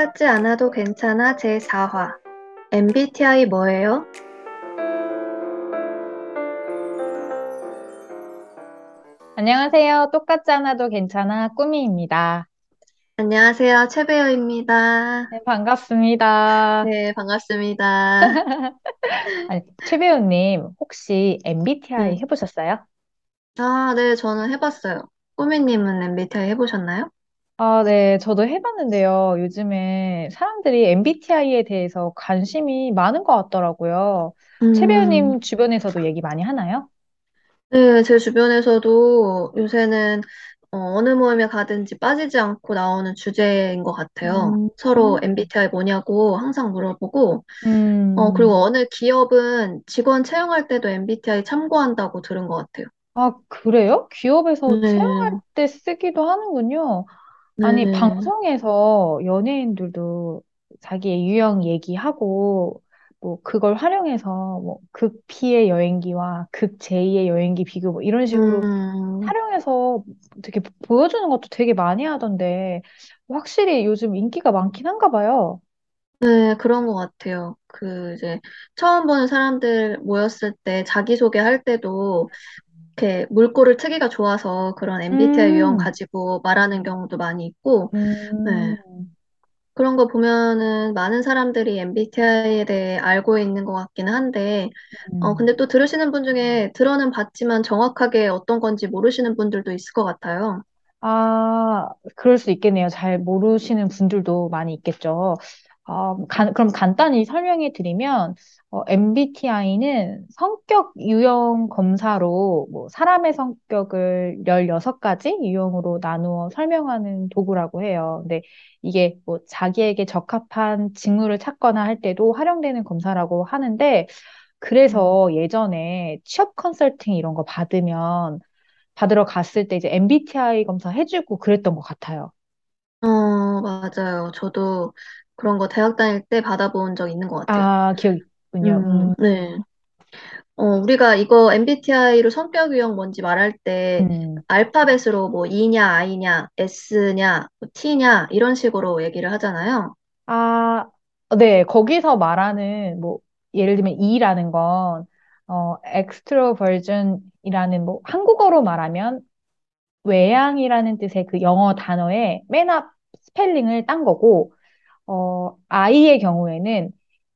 똑같지 않아도 괜찮아 제4화. MBTI 뭐예요? 안녕하세요. 똑같지 않아도 괜찮아. 꾸미입니다. 안녕하세요. 최배우입니다. 네, 반갑습니다. 네, 반갑습니다. 아니, 최 배우님, 혹시 MBTI 네. 해보셨어요? 아, 네, 저는 해봤어요. 꾸미님은 MBTI 해보셨나요? 아, 네, 저도 해봤는데요. 요즘에 사람들이 MBTI에 대해서 관심이 많은 것 같더라고요. 최 음, 배우님 주변에서도 얘기 많이 하나요? 네, 제 주변에서도 요새는 어, 느 모임에 가든지 빠지지 않고 나오는 주제인 것 같아요. 음, 서로 MBTI 뭐냐고 항상 물어보고, 어, 그리고 음, 어느 기업은 직원 채용할 때도 MBTI 참고한다고 들은 것 같아요. 아, 그래요? 기업에서 채용할 네, 때 쓰기도 하는군요. 아니, 네, 방송에서 연예인들도 자기의 유형 얘기하고, 뭐, 그걸 활용해서, 뭐, 극 P의 여행기와 극 J의 여행기 비교, 뭐, 이런 식으로 음, 활용해서 되게 보여주는 것도 되게 많이 하던데, 확실히 요즘 인기가 많긴 한가 봐요. 네, 그런 것 같아요. 그, 이제, 처음 보는 사람들 모였을 때 자기소개 할 때도 이렇게 물꼬를 트기가 좋아서 그런 MBTI 유형 음, 가지고 말하는 경우도 많이 있고, 네. 음, 그런 거 보면은 많은 사람들이 MBTI에 대해 알고 있는 것 같기는 한데, 어, 음. 근데 또 들으시는 분 중에 들어는 봤지만 정확하게 어떤 건지 모르시는 분들도 있을 것 같아요. 아, 그럴 수 있겠네요. 잘 모르시는 분들도 많이 있겠죠. 아, 간- 그럼 간단히 설명해 드리면, MBTI는 성격 유형 검사로 뭐 사람의 성격을 16가지 유형으로 나누어 설명하는 도구라고 해요. 근데 이게 뭐 자기에게 적합한 직무를 찾거나 할 때도 활용되는 검사라고 하는데, 음. 그래서 예전에 취업 컨설팅 이런 거 받으면 받으러 갔을 때 이제 MBTI 검사 해주고 그랬던 것 같아요. 어, 맞아요. 저도 그런 거 대학 다닐 때 받아본 적 있는 것 같아요. 아, 기억이 있군요. 음, 음, 네. 어, 우리가 이거 MBTI로 성격 유형 뭔지 말할 때 음. 알파벳으로 뭐 E냐, I냐, S냐, 뭐 T냐 이런 식으로 얘기를 하잖아요. 아, 네. 거기서 말하는 뭐 예를 들면 E라는 건 어, extroversion이라는 뭐 한국어로 말하면 외향이라는 뜻의 그 영어 단어의 맨 앞 스펠링을 딴 거고 어, I의 경우에는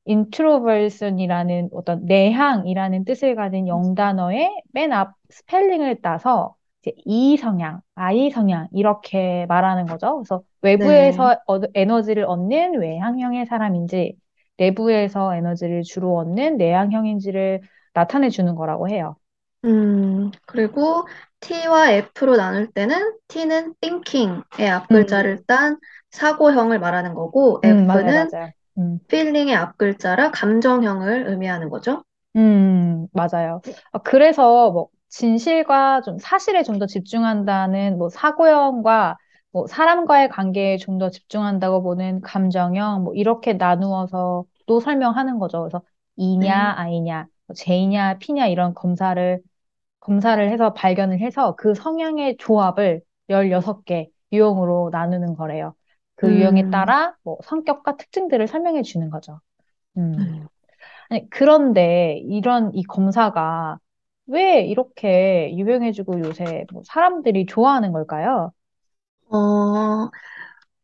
introversion이라는 어떤 내향이라는 뜻을 가진 영단어의 맨 앞 스펠링을 따서 이제 E 성향, I 성향 이렇게 말하는 거죠. 그래서 네. 외부에서 얻- 에너지를 얻는 외향형의 사람인지 내부에서 에너지를 주로 얻는 내향형인지를 나타내 주는 거라고 해요. 음, 그리고 T와 F로 나눌 때는 T는 thinking의 앞글자를 음, 딴 사고형을 말하는 거고 음, 맞아요, F는 맞아요. 음. feeling의 앞글자라 감정형을 의미하는 거죠. 음, 맞아요. 아, 그래서 뭐 진실과 좀 사실에 좀 더 집중한다는 뭐 사고형과 뭐 사람과의 관계에 좀 더 집중한다고 보는 감정형 뭐 이렇게 나누어서 또 설명하는 거죠. 그래서 네. E냐, I냐, 뭐 J냐, P냐 이런 검사를 검사를 해서 발견을 해서 그 성향의 조합을 16개 유형으로 나누는 거래요. 그 유형에 음, 따라 뭐 성격과 특징들을 설명해 주는 거죠. 음. 네. 아니, 그런데 이런 이 검사가 왜 이렇게 유명해지고 요새 뭐 사람들이 좋아하는 걸까요? 어,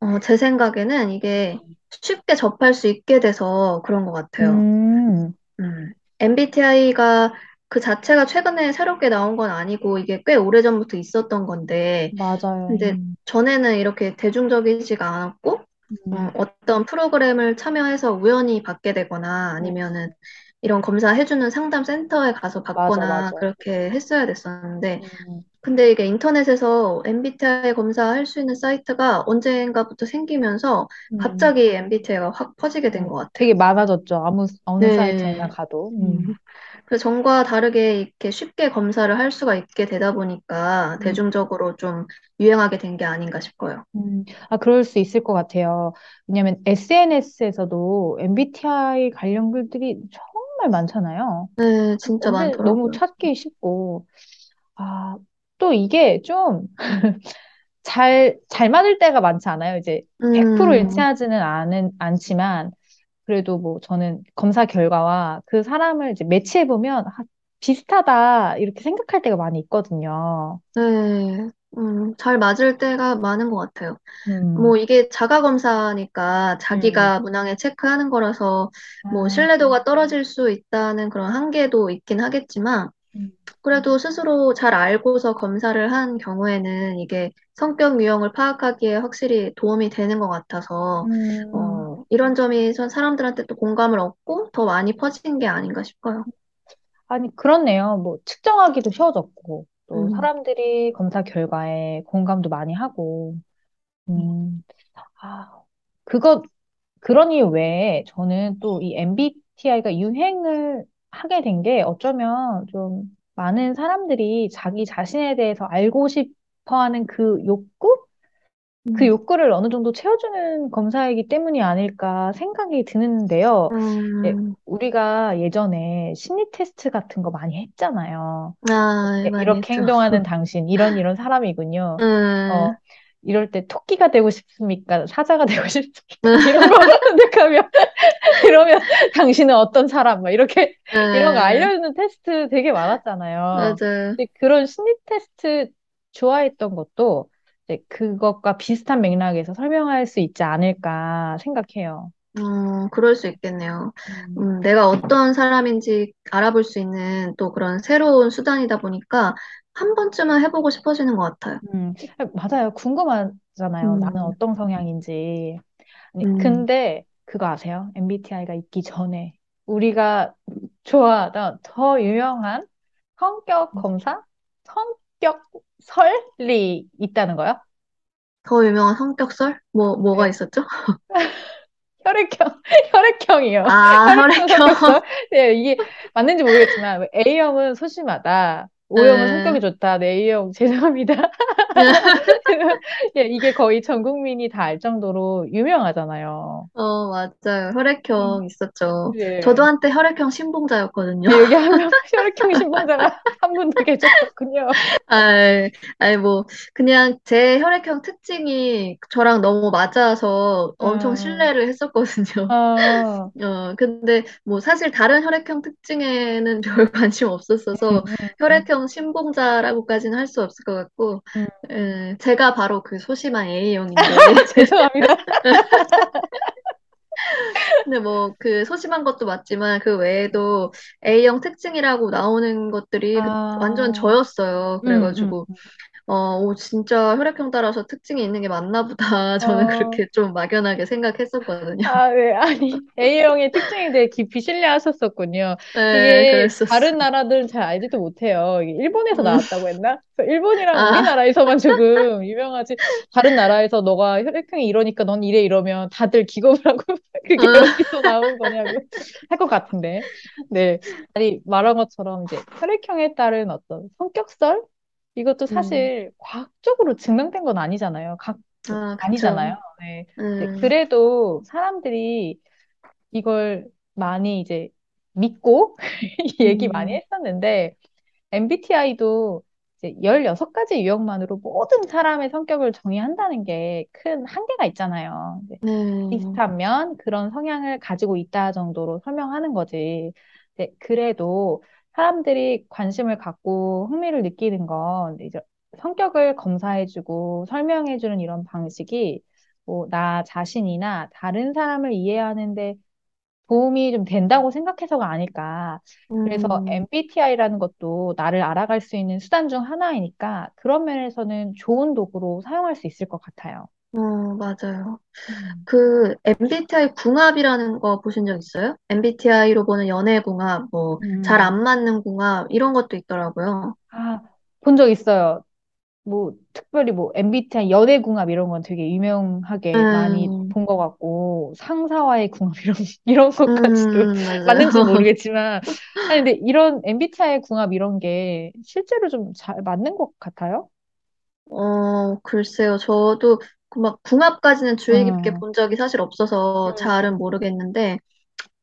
어, 제 생각에는 이게 쉽게 접할 수 있게 돼서 그런 것 같아요. 음, 음. MBTI가 그 자체가 최근에 새롭게 나온 건 아니고 이게 꽤 오래전부터 있었던 건데, 맞아요. 근데 음, 전에는 이렇게 대중적이지가 않았고, 어, 음, 어떤 프로그램을 참여해서 우연히 받게 되거나 음, 아니면은 이런 검사 해주는 상담 센터에 가서 맞아, 받거나 맞아. 그렇게 했어야 됐었는데, 음, 근데 이게 인터넷에서 MBTI 검사할 수 있는 사이트가 언젠가부터 생기면서 음, 갑자기 MBTI가 확 퍼지게 된 음. 것 같아요. 되게 많아졌죠. 아무, 어느 사이트에나 네. 가도. 음. 음, 그래서 전과 다르게 이렇게 쉽게 검사를 할 수가 있게 되다 보니까 음, 대중적으로 좀 유행하게 된 게 아닌가 싶어요. 음. 아, 그럴 수 있을 것 같아요. 왜냐면 SNS에서도 MBTI 관련 글들이 정말 많잖아요. 네, 진짜 근데 너무 많더라고요. 찾기 쉽고, 아, 또 이게 좀 잘, 잘 맞을 때가 많지 않아요. 이제 100% 음, 일치하지는 않은, 않지만, 그래도 뭐 저는 검사 결과와 그 사람을 이제 매치해 보면 아, 비슷하다, 이렇게 생각할 때가 많이 있거든요. 네, 음, 잘 맞을 때가 많은 것 같아요. 음, 뭐 이게 자가 검사니까 음, 자기가 문항에 체크하는 거라서 뭐 아, 신뢰도가 떨어질 수 있다는 그런 한계도 있긴 하겠지만 음, 그래도 스스로 잘 알고서 검사를 한 경우에는 이게 성격 유형을 파악하기에 확실히 도움이 되는 것 같아서 음, 어, 이런 점이 전 사람들한테 또 공감을 얻고 더 많이 퍼진 게 아닌가 싶어요. 아니, 그렇네요. 뭐, 측정하기도 쉬워졌고, 또 음, 사람들이 검사 결과에 공감도 많이 하고, 음, 아, 그거, 그런 이유 외에 저는 또 이 MBTI가 유행을 하게 된 게 어쩌면 좀 많은 사람들이 자기 자신에 대해서 알고 싶어 하는 그 욕구? 그 음, 욕구를 어느 정도 채워주는 검사이기 때문이 아닐까 생각이 드는데요. 예, 음, 우리가 예전에 심리 테스트 같은 거 많이 했잖아요. 아, 이렇게, 많이 이렇게 했죠. 행동하는 당신, 이런 이런 사람이군요. 어, 음, 이럴 때 토끼가 되고 싶습니까? 사자가 되고 싶습니까? 이런 거 선택하면, 그러면 당신은 어떤 사람? 막 이렇게, 이런 거 음, 알려주는 테스트 되게 많았잖아요. 맞아요. 근데 그런 심리 테스트 좋아했던 것도 그것과 비슷한 맥락에서 설명할 수 있지 않을까 생각해요. 어, 그럴 수 있겠네요. 음, 음, 내가 어떤 사람인지 알아볼 수 있는 또 그런 새로운 수단이다 보니까 한 번쯤은 해보고 싶어지는 것 같아요. 음, 맞아요. 궁금하잖아요. 나는 음, 어떤 성향인지. 아니, 음, 근데 그거 아세요? MBTI가 있기 전에 우리가 좋아하던 더 유명한 성격 검사? 성격 설리 있다는 거요? 더 유명한 성격설? 뭐, 뭐가 네. 있었죠? 혈액형, 혈액형이요. 아, 혈액형 혈액형. 성격설. 네, 이게 맞는지 모르겠지만 A형은 소심하다. O형은 성격이 네. 좋다. 네, A형 죄송합니다. 예, 이게 거의 전 국민이 다 알 정도로 유명하잖아요. 어, 맞아요. 음, 혈액형 있었죠. 저도 네. 한때 혈액형 신봉자였거든요. 아, 여기 한 명, 혈액형 신봉자가 한 분 더 계셨었군요. 아, 아니 뭐 그냥 제 혈액형 특징이 저랑 너무 맞아서 엄청 아, 신뢰를 했었거든요. 아, 어, 근데 뭐 사실 다른 혈액형 특징에는 별 관심 음, 없었어서 음, 혈액형 신봉자라고까지는 할 수 없을 것 같고, 음. 에, 제가 바로 그 소심한 A형인데, 죄송합니다. 근데 뭐 그 소심한 것도 맞지만 그 외에도 A형 특징이라고 나오는 것들이 그- 완전 아, 저였어요. 음, 음. 그래가지고 어, 오, 진짜 혈액형 따라서 특징이 있는 게 맞나 보다. 저는 어, 그렇게 좀 막연하게 생각했었거든요. 아, 네. 아니, A형의 특징에 대해 깊이 신뢰하셨었군요. 네, 이게 그랬었어. 다른 나라들은 잘 알지도 못해요. 이게 일본에서 음, 나왔다고 했나? 그래서 일본이랑 아, 우리나라에서만 조금 유명하지. 다른 나라에서 너가 혈액형이 이러니까 넌 이래 이러면 다들 기겁을 하고 그게 음, 어디서 나온 거냐고 할 것 같은데. 네. 아니, 말한 것처럼 이제 혈액형에 따른 어떤 성격설? 이것도 음, 사실 과학적으로 증명된 건 아니잖아요. 각, 아, 아니잖아요. 네. 네, 음, 그래도 사람들이 이걸 많이 이제 믿고 얘기 많이 음, 했었는데 MBTI도 이제 16가지 유형만으로 모든 사람의 성격을 정의한다는 게 큰 한계가 있잖아요. 이제 네, 비슷하면 그런 성향을 가지고 있다 정도로 설명하는 거지. 네, 그래도 사람들이 관심을 갖고 흥미를 느끼는 건 이제 성격을 검사해주고 설명해주는 이런 방식이 뭐 나 자신이나 다른 사람을 이해하는데 도움이 좀 된다고 생각해서가 아닐까. 그래서 음, MBTI라는 것도 나를 알아갈 수 있는 수단 중 하나이니까 그런 면에서는 좋은 도구로 사용할 수 있을 것 같아요. 어, 맞아요. 음. 그 MBTI 궁합이라는 거 보신 적 있어요? MBTI로 보는 연애 궁합, 뭐, 잘 음. 안 맞는 궁합, 이런 것도 있더라고요. 아, 본 적 있어요. 뭐, 특별히 뭐, MBTI 연애궁합 이런 건 되게 유명하게 많이 음, 본 것 같고, 상사와의 궁합 이런, 이런 것까지도 음, 맞는지 맞아요. 모르겠지만, 아니, 근데 이런 MBTI 궁합 이런 게 실제로 좀 잘 맞는 것 같아요? 어, 글쎄요. 저도 그 막 궁합까지는 주의 깊게 음, 본 적이 사실 없어서 잘은 음, 모르겠는데,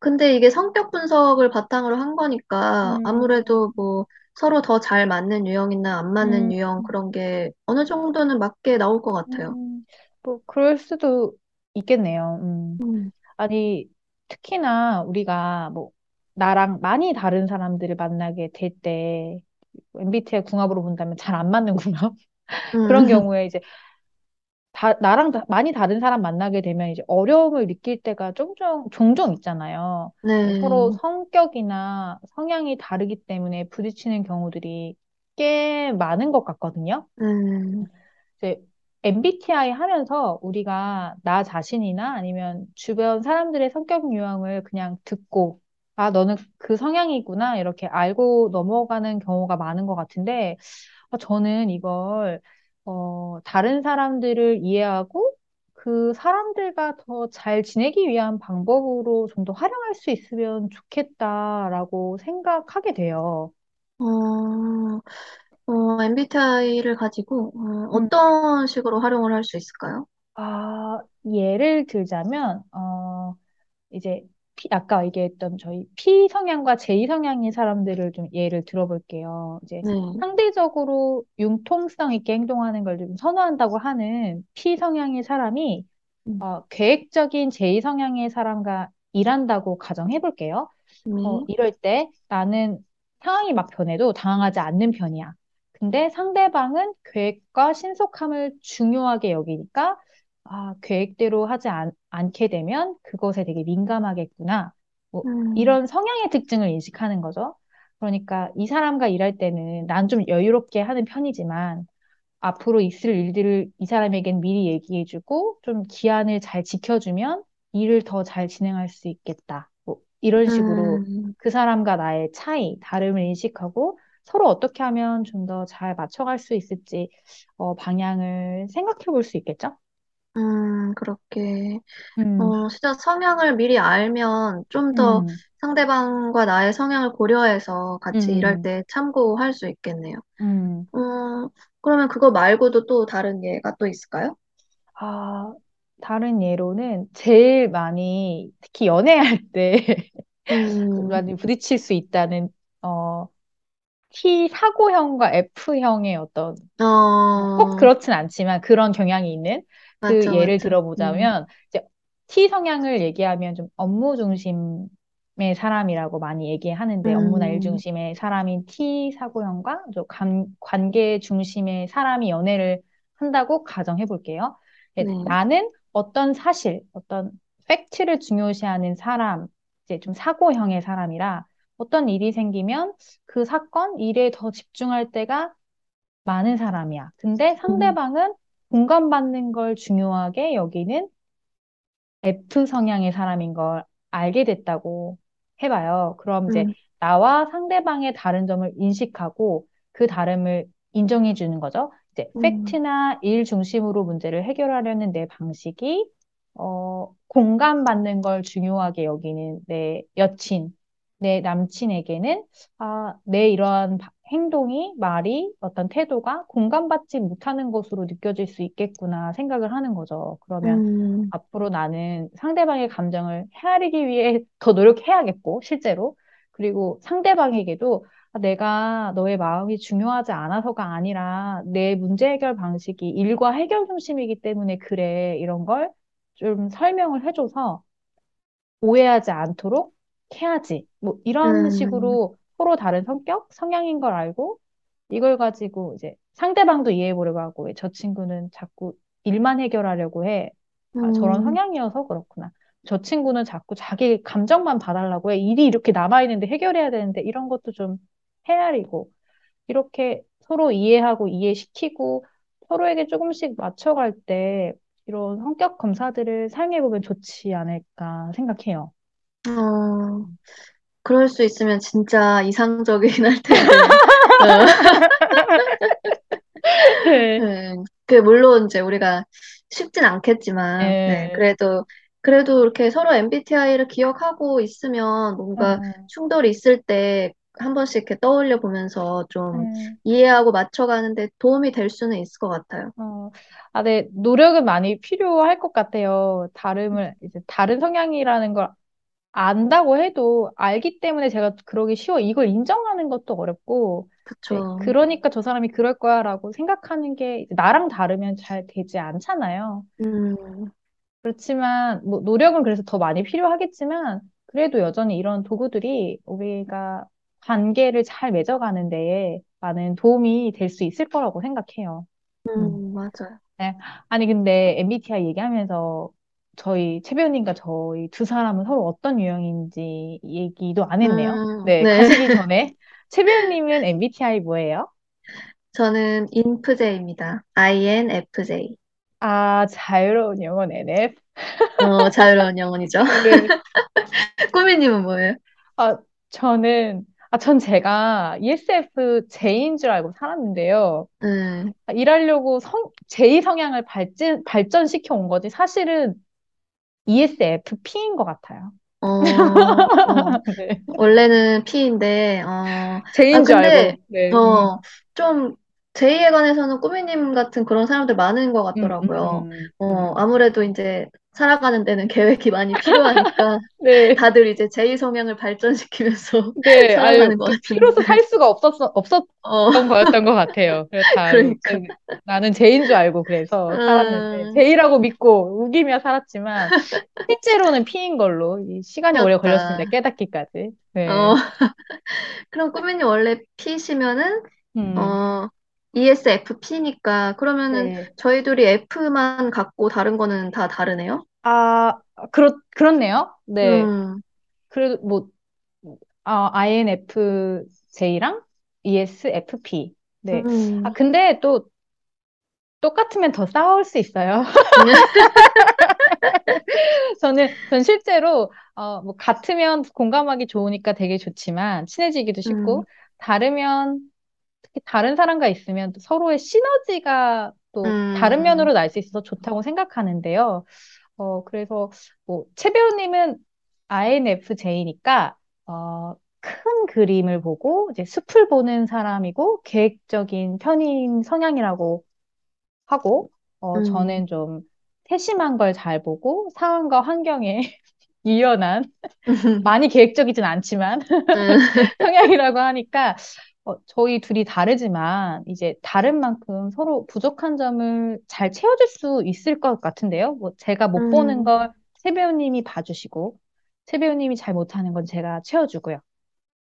근데 이게 성격 분석을 바탕으로 한 거니까 음, 아무래도 뭐 서로 더 잘 맞는 유형이나 안 맞는 음, 유형 그런 게 어느 정도는 맞게 나올 것 같아요. 음, 뭐, 그럴 수도 있겠네요. 음. 음, 아니, 특히나 우리가 뭐, 나랑 많이 다른 사람들을 만나게 될 때, MBTI 궁합으로 본다면 잘 안 맞는 궁합? 그런 음, 경우에 이제 다, 나랑 다- 많이 다른 사람 만나게 되면 이제 어려움을 느낄 때가 종종, 종종 있잖아요. 뭐 서로 네, 성격이나 성향이 다르기 때문에 부딪히는 경우들이 꽤 많은 것 같거든요. 음, 이제 MBTI 하면서 우리가 나 자신이나 아니면 주변 사람들의 성격 유형을 그냥 듣고, 아, 너는 그 성향이구나, 이렇게 알고 넘어가는 경우가 많은 것 같은데, 아, 저는 이걸, 어, 다른 사람들을 이해하고 그 사람들과 더 잘 지내기 위한 방법으로 좀 더 활용할 수 있으면 좋겠다라고 생각하게 돼요. 어, 어, MBTI를 가지고 음. 어, 떤 식으로 활용을 할 수 있을까요? 아, 예를 들자면, 어, 이제 P- 아까 얘기했던 저희 P 성향과 J 성향의 사람들을 좀 예를 들어볼게요. 이제 네, 상대적으로 융통성 있게 행동하는 걸 좀 선호한다고 하는 P 성향의 사람이 음, 어, 계획적인 J 성향의 사람과 일한다고 가정해 볼게요. 어, 네, 이럴 때 나는 상황이 막 변해도 당황하지 않는 편이야. 근데 상대방은 계획과 신속함을 중요하게 여기니까, 아, 계획대로 하지 않, 않게 되면 그것에 되게 민감하겠구나. 뭐, 음, 이런 성향의 특징을 인식하는 거죠. 그러니까 이 사람과 일할 때는 난 좀 여유롭게 하는 편이지만, 앞으로 있을 일들을 이 사람에겐 미리 얘기해주고 좀 기한을 잘 지켜주면 일을 더 잘 진행할 수 있겠다. 뭐 이런 식으로 음, 그 사람과 나의 차이, 다름을 인식하고 서로 어떻게 하면 좀 더 잘 맞춰갈 수 있을지 어, 방향을 생각해 볼 수 있겠죠? 음, 그렇게. 음, 어, 진짜 성향을 미리 알면 좀 더 음, 상대방과 나의 성향을 고려해서 같이 일할 음, 때 참고할 수 있겠네요. 음. 어, 그러면 그거 말고도 또 다른 예가 또 있을까요? 아, 다른 예로는 제일 많이 특히 연애할 때 음, 많이 부딪힐 수 있다는 어, T 사고형과 F형의 어떤 꼭 어, 그렇진 않지만 그런 경향이 있는 그 맞죠, 예를. 음, 들어보자면 이제 T 성향을 얘기하면 좀 업무 중심의 사람이라고 많이 얘기하는데 업무나 일 음, 중심의 사람인 T 사고형과 좀 관, 관계 중심의 사람이 연애를 한다고 가정해 볼게요. 예, 네, 나는 어떤 사실, 어떤 팩트를 중요시하는 사람, 이제 좀 사고형의 사람이라 어떤 일이 생기면 그 사건, 일에 더 집중할 때가 많은 사람이야. 근데 음, 상대방은 공감받는 걸 중요하게 여기는 F 성향의 사람인 걸 알게 됐다고 해봐요. 그럼 이제 음, 나와 상대방의 다른 점을 인식하고 그 다름을 인정해 주는 거죠. 이제 음, 팩트나 일 중심으로 문제를 해결하려는 내 방식이 어, 공감받는 걸 중요하게 여기는 내 여친, 내 남친에게는 아, 내 이러한 바- 행동이, 말이, 어떤 태도가 공감받지 못하는 것으로 느껴질 수 있겠구나 생각을 하는 거죠. 그러면 음, 앞으로 나는 상대방의 감정을 헤아리기 위해 더 노력해야겠고, 실제로. 그리고 상대방에게도 아, 내가 너의 마음이 중요하지 않아서가 아니라 내 문제 해결 방식이 일과 해결 중심이기 때문에 그래. 이런 걸 좀 설명을 해줘서 오해하지 않도록 해야지. 뭐 이런 음, 식으로 서로 다른 성격, 성향인 걸 알고 이걸 가지고 이제 상대방도 이해해 보려고 하고 왜 저 친구는 자꾸 일만 해결하려고 해. 아, 저런 음, 성향이어서 그렇구나. 저 친구는 자꾸 자기 감정만 봐달라고 해. 일이 이렇게 남아있는데 해결해야 되는데 이런 것도 좀 헤아리고 이렇게 서로 이해하고 이해시키고 서로에게 조금씩 맞춰갈 때 이런 성격 검사들을 사용해보면 좋지 않을까 생각해요. 어, 그럴 수 있으면 진짜 이상적이긴 할 텐데. 어. 네. 네, 그 물론 이제 우리가 쉽진 않겠지만, 네, 예, 그래도 그래도 이렇게 서로 MBTI를 기억하고 있으면 뭔가 음, 충돌이 있을 때 한 번씩 이렇게 떠올려 보면서 좀 음, 이해하고 맞춰가는데 도움이 될 수는 있을 것 같아요. 어, 아, 네, 노력은 많이 필요할 것 같아요. 다름을, 이제 다른 성향이라는 걸 안다고 해도 알기 때문에 제가 그러기 쉬워. 이걸 인정하는 것도 어렵고, 네, 그쵸. 그러니까 저 사람이 그럴 거야라고 생각하는 게 이제 나랑 다르면 잘 되지 않잖아요. 음, 그렇지만 뭐 노력은 그래서 더 많이 필요하겠지만 그래도 여전히 이런 도구들이 우리가 관계를 잘 맺어가는 데에 많은 도움이 될 수 있을 거라고 생각해요. 음. 음, 맞아요. 네. 아니 근데 MBTI 얘기하면서 저희 최 배우님과 저희 두 사람은 서로 어떤 유형인지 얘기도 안 했네요. 음, 네, 네. 가시기 전에 최 배우님은 MBTI 뭐예요? 저는 인프제입니다. INFJ. 아, 자유로운 영혼 NF. 어, 자유로운 영혼이죠. 네. 꾸미님은 뭐예요? 아, 저는, 아, 전 제가 ESFJ인 줄 알고 살았는데요. 음, 아, 일하려고 성, J 성향을 발전, 발전시켜 온 거지. 사실은 ESFP인 것 같아요. 어, 어, 네. 원래는 P인데, 어, 아, J인 줄 근데, 알고. 네. 음, 어, 좀, 제이에 관해서는 꾸미님 같은 그런 사람들 많은 것 음, 음, 같더라고요. 음, 어, 음. 아무래도 이제 살아가는 데는 계획이 많이 필요하니까 네. 다들 이제 제이 성향을 발전시키면서 네. 아유, 살아가는 것그 피로서 같은데. 살 수가 없었, 어, 없었던 거였던 것 같아요. 다, 그러니까. 제- 나는 J인 줄 알고 그래서 살았는데, 음, J라고 믿고 우기며 살았지만, 실제로는 P인 걸로 이 시간이 오래 걸렸습니다. 깨닫기까지. 어, 네. 그럼 꾸미님 원래 P시면은, 음. 어, ESFP니까, 그러면은 네. 저희 둘이 F만 갖고 다른 거는 다 다르네요? 아, 그렇, 그렇네요. 네. 음, 그래도 뭐, 아, INFJ랑 ESFP. 네. 아, 음, 근데 또 똑같으면 더 싸울 수 있어요. 저는, 전 실제로, 어, 뭐, 같으면 공감하기 좋으니까 되게 좋지만, 친해지기도 음, 쉽고, 다르면, 특히 다른 사람과 있으면 또 서로의 시너지가 또 다른 음, 면으로 날 수 있어서 좋다고 생각하는데요. 어, 그래서, 뭐, 최 배우님은 INFJ니까, 어, 큰 그림을 보고, 이제 숲을 보는 사람이고, 계획적인 편인 성향이라고 하고, 어, 음, 저는 좀 세심한 걸 잘 보고, 상황과 환경에 유연한, 음, 많이 계획적이진 않지만, 성향이라고 하니까, 어, 저희 둘이 다르지만, 이제 다른 만큼 서로 부족한 점을 잘 채워줄 수 있을 것 같은데요. 뭐, 제가 못 보는 음, 걸최 배우님이 봐주시고, 최 배우님이 잘 못하는 건 제가 채워주고요.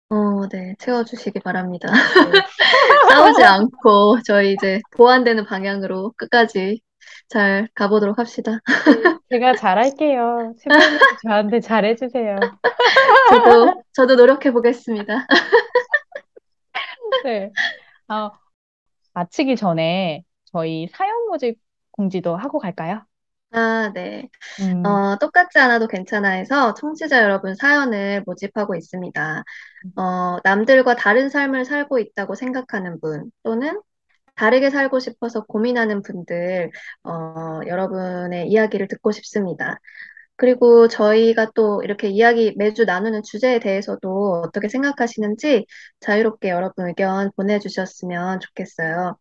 어, 네, 채워주시기 바랍니다. 네. 싸우지 않고 저희 이제 보완되는 방향으로 끝까지 잘 가보도록 합시다. 네, 제가 잘할게요. 최 배우님도 저한테 잘해주세요. 저도, 저도 노력해 보겠습니다. 네. 어, 마치기 전에 저희 사연 모집 공지도 하고 갈까요? 아, 네. 음, 어, 똑같지 않아도 괜찮아 해서 청취자 여러분 사연을 모집하고 있습니다. 어, 남들과 다른 삶을 살고 있다고 생각하는 분 또는 다르게 살고 싶어서 고민하는 분들, 어, 여러분의 이야기를 듣고 싶습니다. 그리고 저희가 또 이렇게 이야기 매주 나누는 주제에 대해서도 어떻게 생각하시는지 자유롭게 여러분 의견 보내주셨으면 좋겠어요.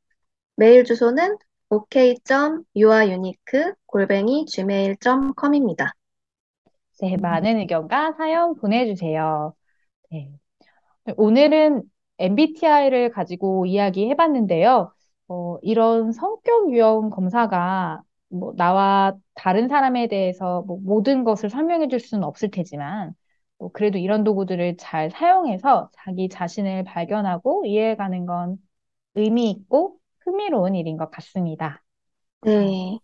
메일 주소는 ok.yuaunique 골뱅이 gmail.com입니다. 네, 많은 의견과 사연 보내주세요. 네. 오늘은 MBTI를 가지고 이야기해 봤는데요. 어, 이런 성격 유형 검사가 뭐 나와 다른 사람에 대해서 뭐 모든 것을 설명해 줄 수는 없을 테지만, 뭐 그래도 이런 도구들을 잘 사용해서 자기 자신을 발견하고 이해해가는 건 의미 있고 흥미로운 일인 것 같습니다. 어, 네.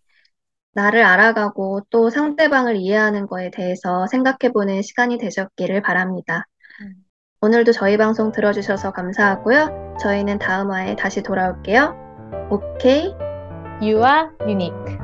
나를 알아가고 또 상대방을 이해하는 거에 대해서 생각해보는 시간이 되셨기를 바랍니다. 음. 오늘도 저희 방송 들어주셔서 감사하고요. 저희는 다음 화에 다시 돌아올게요. 오케이. You are unique.